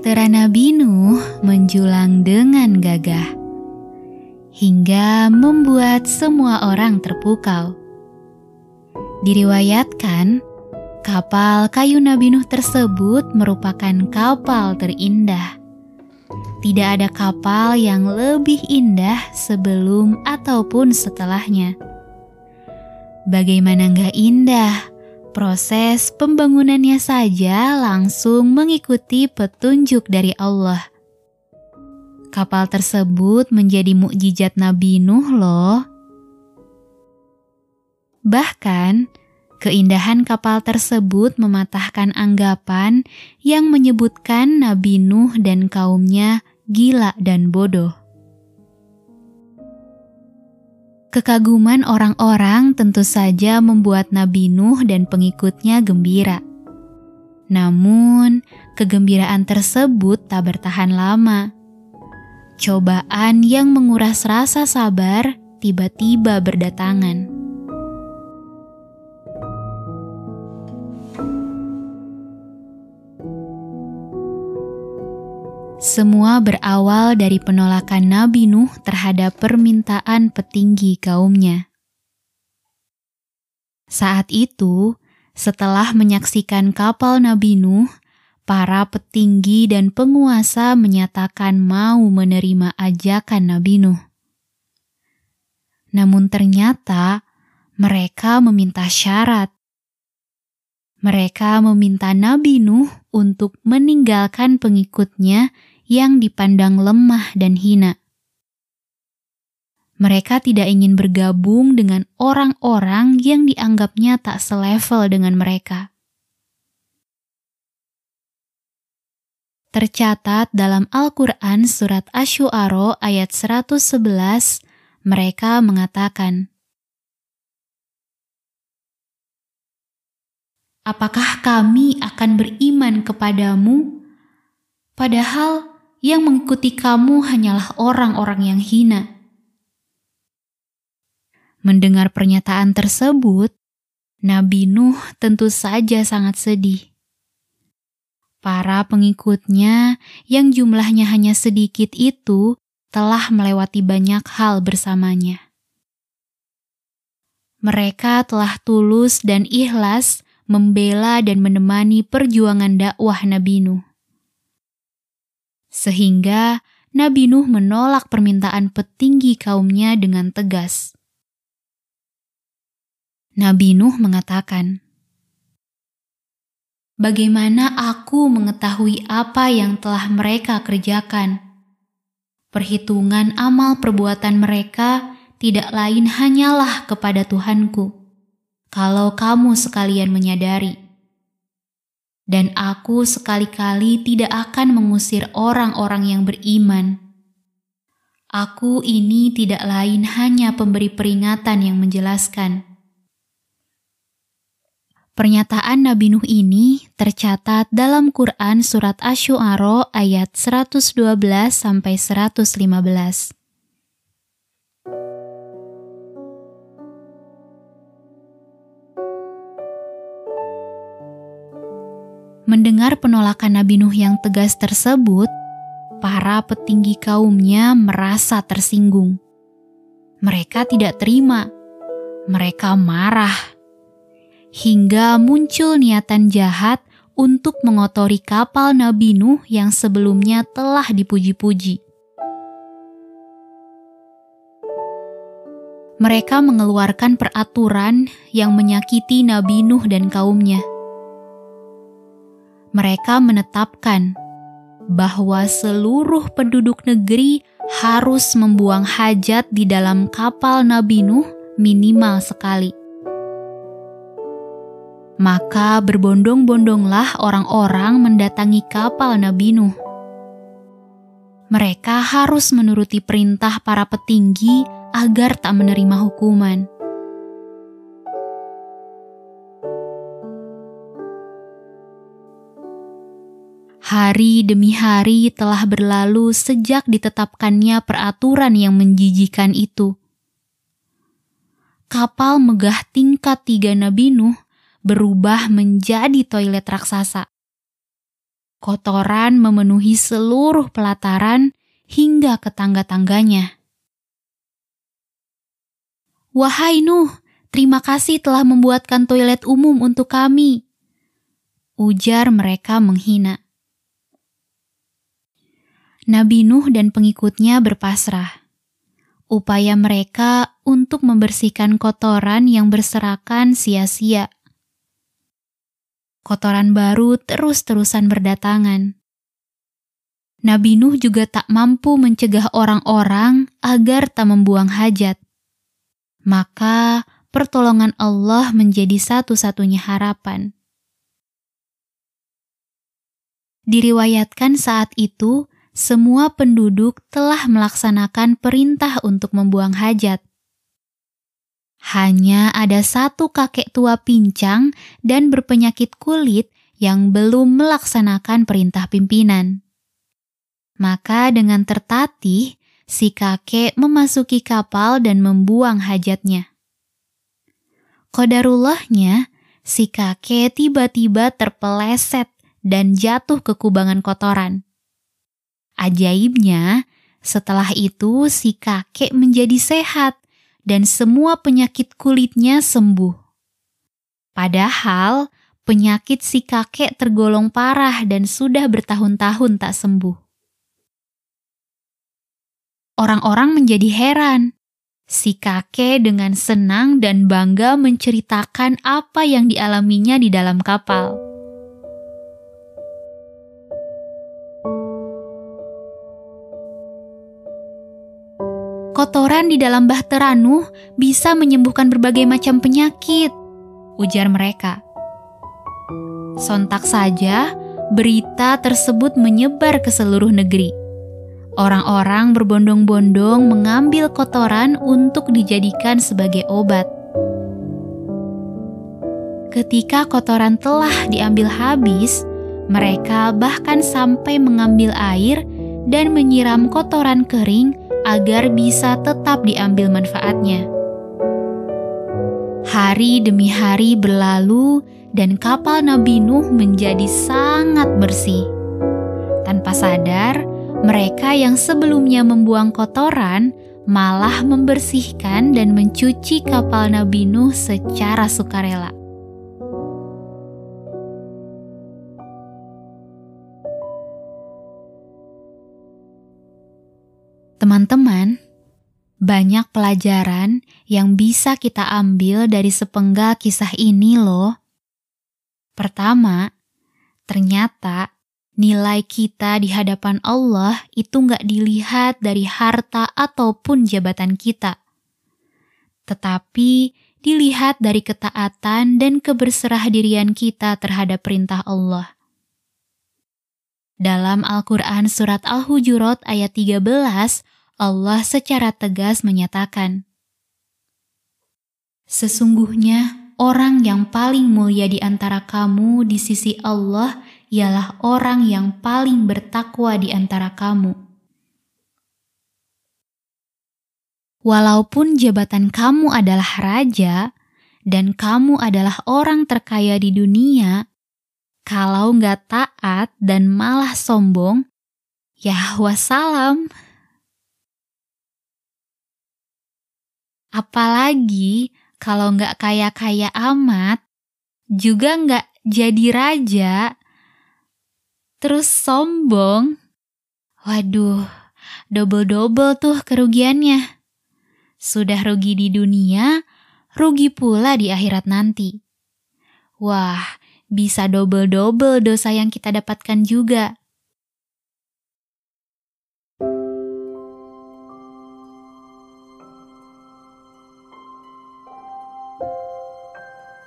Bahtera Nabi Nuh menjulang dengan gagah hingga membuat semua orang terpukau. Diriwayatkan, kapal kayu Nabi Nuh tersebut merupakan kapal terindah. Tidak ada kapal yang lebih indah sebelum ataupun setelahnya. Bagaimana nggak indah Proses pembangunannya saja langsung mengikuti petunjuk dari Allah. Kapal tersebut menjadi mukjizat Nabi Nuh loh. Bahkan, keindahan kapal tersebut mematahkan anggapan yang menyebutkan Nabi Nuh dan kaumnya gila dan bodoh. Kekaguman orang-orang tentu saja membuat Nabi Nuh dan pengikutnya gembira. Namun, kegembiraan tersebut tak bertahan lama. Cobaan yang menguras rasa sabar tiba-tiba berdatangan. Semua berawal dari penolakan Nabi Nuh terhadap permintaan petinggi kaumnya. Saat itu, setelah menyaksikan kapal Nabi Nuh, para petinggi dan penguasa menyatakan mau menerima ajakan Nabi Nuh. Namun ternyata mereka meminta syarat. Mereka meminta Nabi Nuh untuk meninggalkan pengikutnya yang dipandang lemah dan hina. Mereka tidak ingin bergabung dengan orang-orang yang dianggapnya tak selevel dengan mereka. Tercatat dalam Al-Quran Surat Ash-Shu'ara ayat 111, mereka mengatakan, Apakah kami akan beriman kepadamu, padahal yang mengikuti kamu hanyalah orang-orang yang hina. Mendengar pernyataan tersebut, Nabi Nuh tentu saja sangat sedih. Para pengikutnya yang jumlahnya hanya sedikit itu telah melewati banyak hal bersamanya. Mereka telah tulus dan ikhlas membela dan menemani perjuangan dakwah Nabi Nuh. Sehingga Nabi Nuh menolak permintaan petinggi kaumnya dengan tegas. Nabi Nuh mengatakan, Bagaimana aku mengetahui apa yang telah mereka kerjakan? Perhitungan amal perbuatan mereka tidak lain hanyalah kepada Tuhanku. Kalau kamu sekalian menyadari, dan aku sekali-kali tidak akan mengusir orang-orang yang beriman. Aku ini tidak lain hanya pemberi peringatan yang menjelaskan. Pernyataan Nabi Nuh ini tercatat dalam Quran surat Asy-Syu'ara ayat 112 sampai 115. Mendengar penolakan Nabi Nuh yang tegas tersebut, para petinggi kaumnya merasa tersinggung. Mereka tidak terima, mereka marah, hingga muncul niatan jahat untuk mengotori kapal Nabi Nuh yang sebelumnya telah dipuji-puji. Mereka mengeluarkan peraturan yang menyakiti Nabi Nuh dan kaumnya mereka menetapkan bahwa seluruh penduduk negeri harus membuang hajat di dalam kapal Nabi Nuh minimal sekali. Maka berbondong-bondonglah orang-orang mendatangi kapal Nabi Nuh. Mereka harus menuruti perintah para petinggi agar tak menerima hukuman. Hari demi hari telah berlalu sejak ditetapkannya peraturan yang menjijikan itu. Kapal megah tingkat tiga Nabi Nuh berubah menjadi toilet raksasa. Kotoran memenuhi seluruh pelataran hingga ke tangga-tangganya. Wahai Nuh, terima kasih telah membuatkan toilet umum untuk kami. Ujar mereka menghina. Nabi Nuh dan pengikutnya berpasrah. Upaya mereka untuk membersihkan kotoran yang berserakan sia-sia. Kotoran baru terus-terusan berdatangan. Nabi Nuh juga tak mampu mencegah orang-orang agar tak membuang hajat maka pertolongan Allah menjadi satu-satunya harapan. Diriwayatkan saat itu, semua penduduk telah melaksanakan perintah untuk membuang hajat. Hanya ada satu kakek tua pincang dan berpenyakit kulit yang belum melaksanakan perintah pimpinan. Maka dengan tertatih, si kakek memasuki kapal dan membuang hajatnya. Kodarullahnya, si kakek tiba-tiba terpeleset dan jatuh ke kubangan kotoran. Ajaibnya, setelah itu si kakek menjadi sehat dan semua penyakit kulitnya sembuh. Padahal penyakit si kakek tergolong parah dan sudah bertahun-tahun tak sembuh. Orang-orang menjadi heran. Si kakek dengan senang dan bangga menceritakan apa yang dialaminya di dalam kapal. Kotoran di dalam bahtera Nuh bisa menyembuhkan berbagai macam penyakit, ujar mereka. Sontak saja, berita tersebut menyebar ke seluruh negeri. Orang-orang berbondong-bondong mengambil kotoran untuk dijadikan sebagai obat. Ketika kotoran telah diambil habis, mereka bahkan sampai mengambil air dan menyiram kotoran kering agar bisa tetap diambil manfaatnya. Hari demi hari berlalu, dan kapal Nabi Nuh menjadi sangat bersih. Tanpa sadar, mereka yang sebelumnya membuang kotoran malah membersihkan dan mencuci kapal Nabi Nuh secara sukarela. Teman-teman, banyak pelajaran yang bisa kita ambil dari sepenggal kisah ini loh. Pertama, ternyata nilai kita di hadapan Allah itu nggak dilihat dari harta ataupun jabatan kita, tetapi dilihat dari ketaatan dan keberserah dirian kita terhadap perintah Allah. Dalam Al-Quran Surat Al-Hujurat ayat 13, Allah secara tegas menyatakan, Sesungguhnya orang yang paling mulia di antara kamu di sisi Allah ialah orang yang paling bertakwa di antara kamu. Walaupun jabatan kamu adalah raja dan kamu adalah orang terkaya di dunia, kalau nggak taat dan malah sombong, ya wassalam. Apalagi kalau nggak kaya-kaya amat, juga nggak jadi raja, terus sombong, waduh, double-double tuh kerugiannya. Sudah rugi di dunia, rugi pula di akhirat nanti. Wah, bisa double-double dosa yang kita dapatkan juga.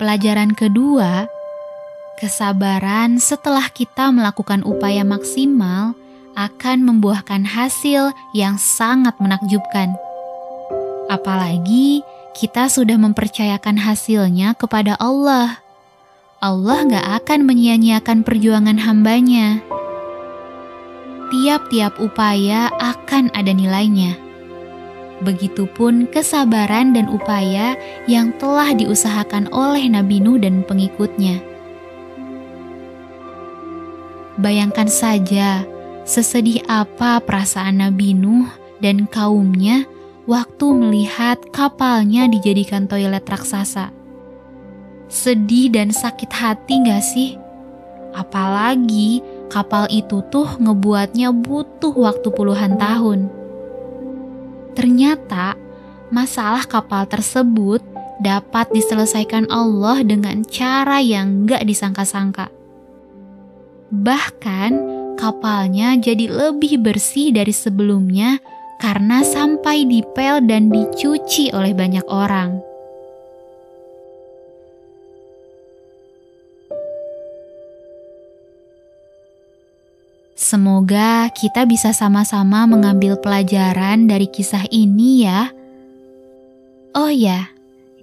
Pelajaran kedua, Kesabaran setelah kita melakukan upaya maksimal akan membuahkan hasil yang sangat menakjubkan. Apalagi kita sudah mempercayakan hasilnya kepada Allah. Allah gak akan menyia-nyiakan perjuangan hambanya. Tiap-tiap upaya akan ada nilainya. Begitupun kesabaran dan upaya yang telah diusahakan oleh Nabi Nuh dan pengikutnya Bayangkan saja sesedih apa perasaan Nabi Nuh dan kaumnya waktu melihat kapalnya dijadikan toilet raksasa. Sedih dan sakit hati gak sih? Apalagi kapal itu tuh ngebuatnya butuh waktu puluhan tahun. Ternyata masalah kapal tersebut dapat diselesaikan Allah dengan cara yang gak disangka-sangka. Bahkan kapalnya jadi lebih bersih dari sebelumnya karena sampai dipel dan dicuci oleh banyak orang. Semoga kita bisa sama-sama mengambil pelajaran dari kisah ini, ya. Oh ya,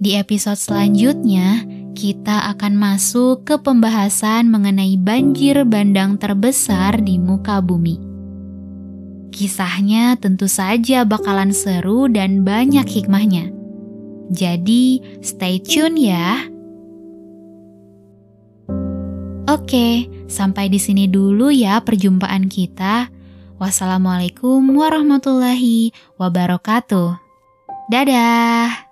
di episode selanjutnya kita akan masuk ke pembahasan mengenai banjir bandang terbesar di muka bumi. Kisahnya tentu saja bakalan seru dan banyak hikmahnya. Jadi, stay tune ya. Oke, sampai di sini dulu ya perjumpaan kita. Wassalamualaikum warahmatullahi wabarakatuh. Dadah.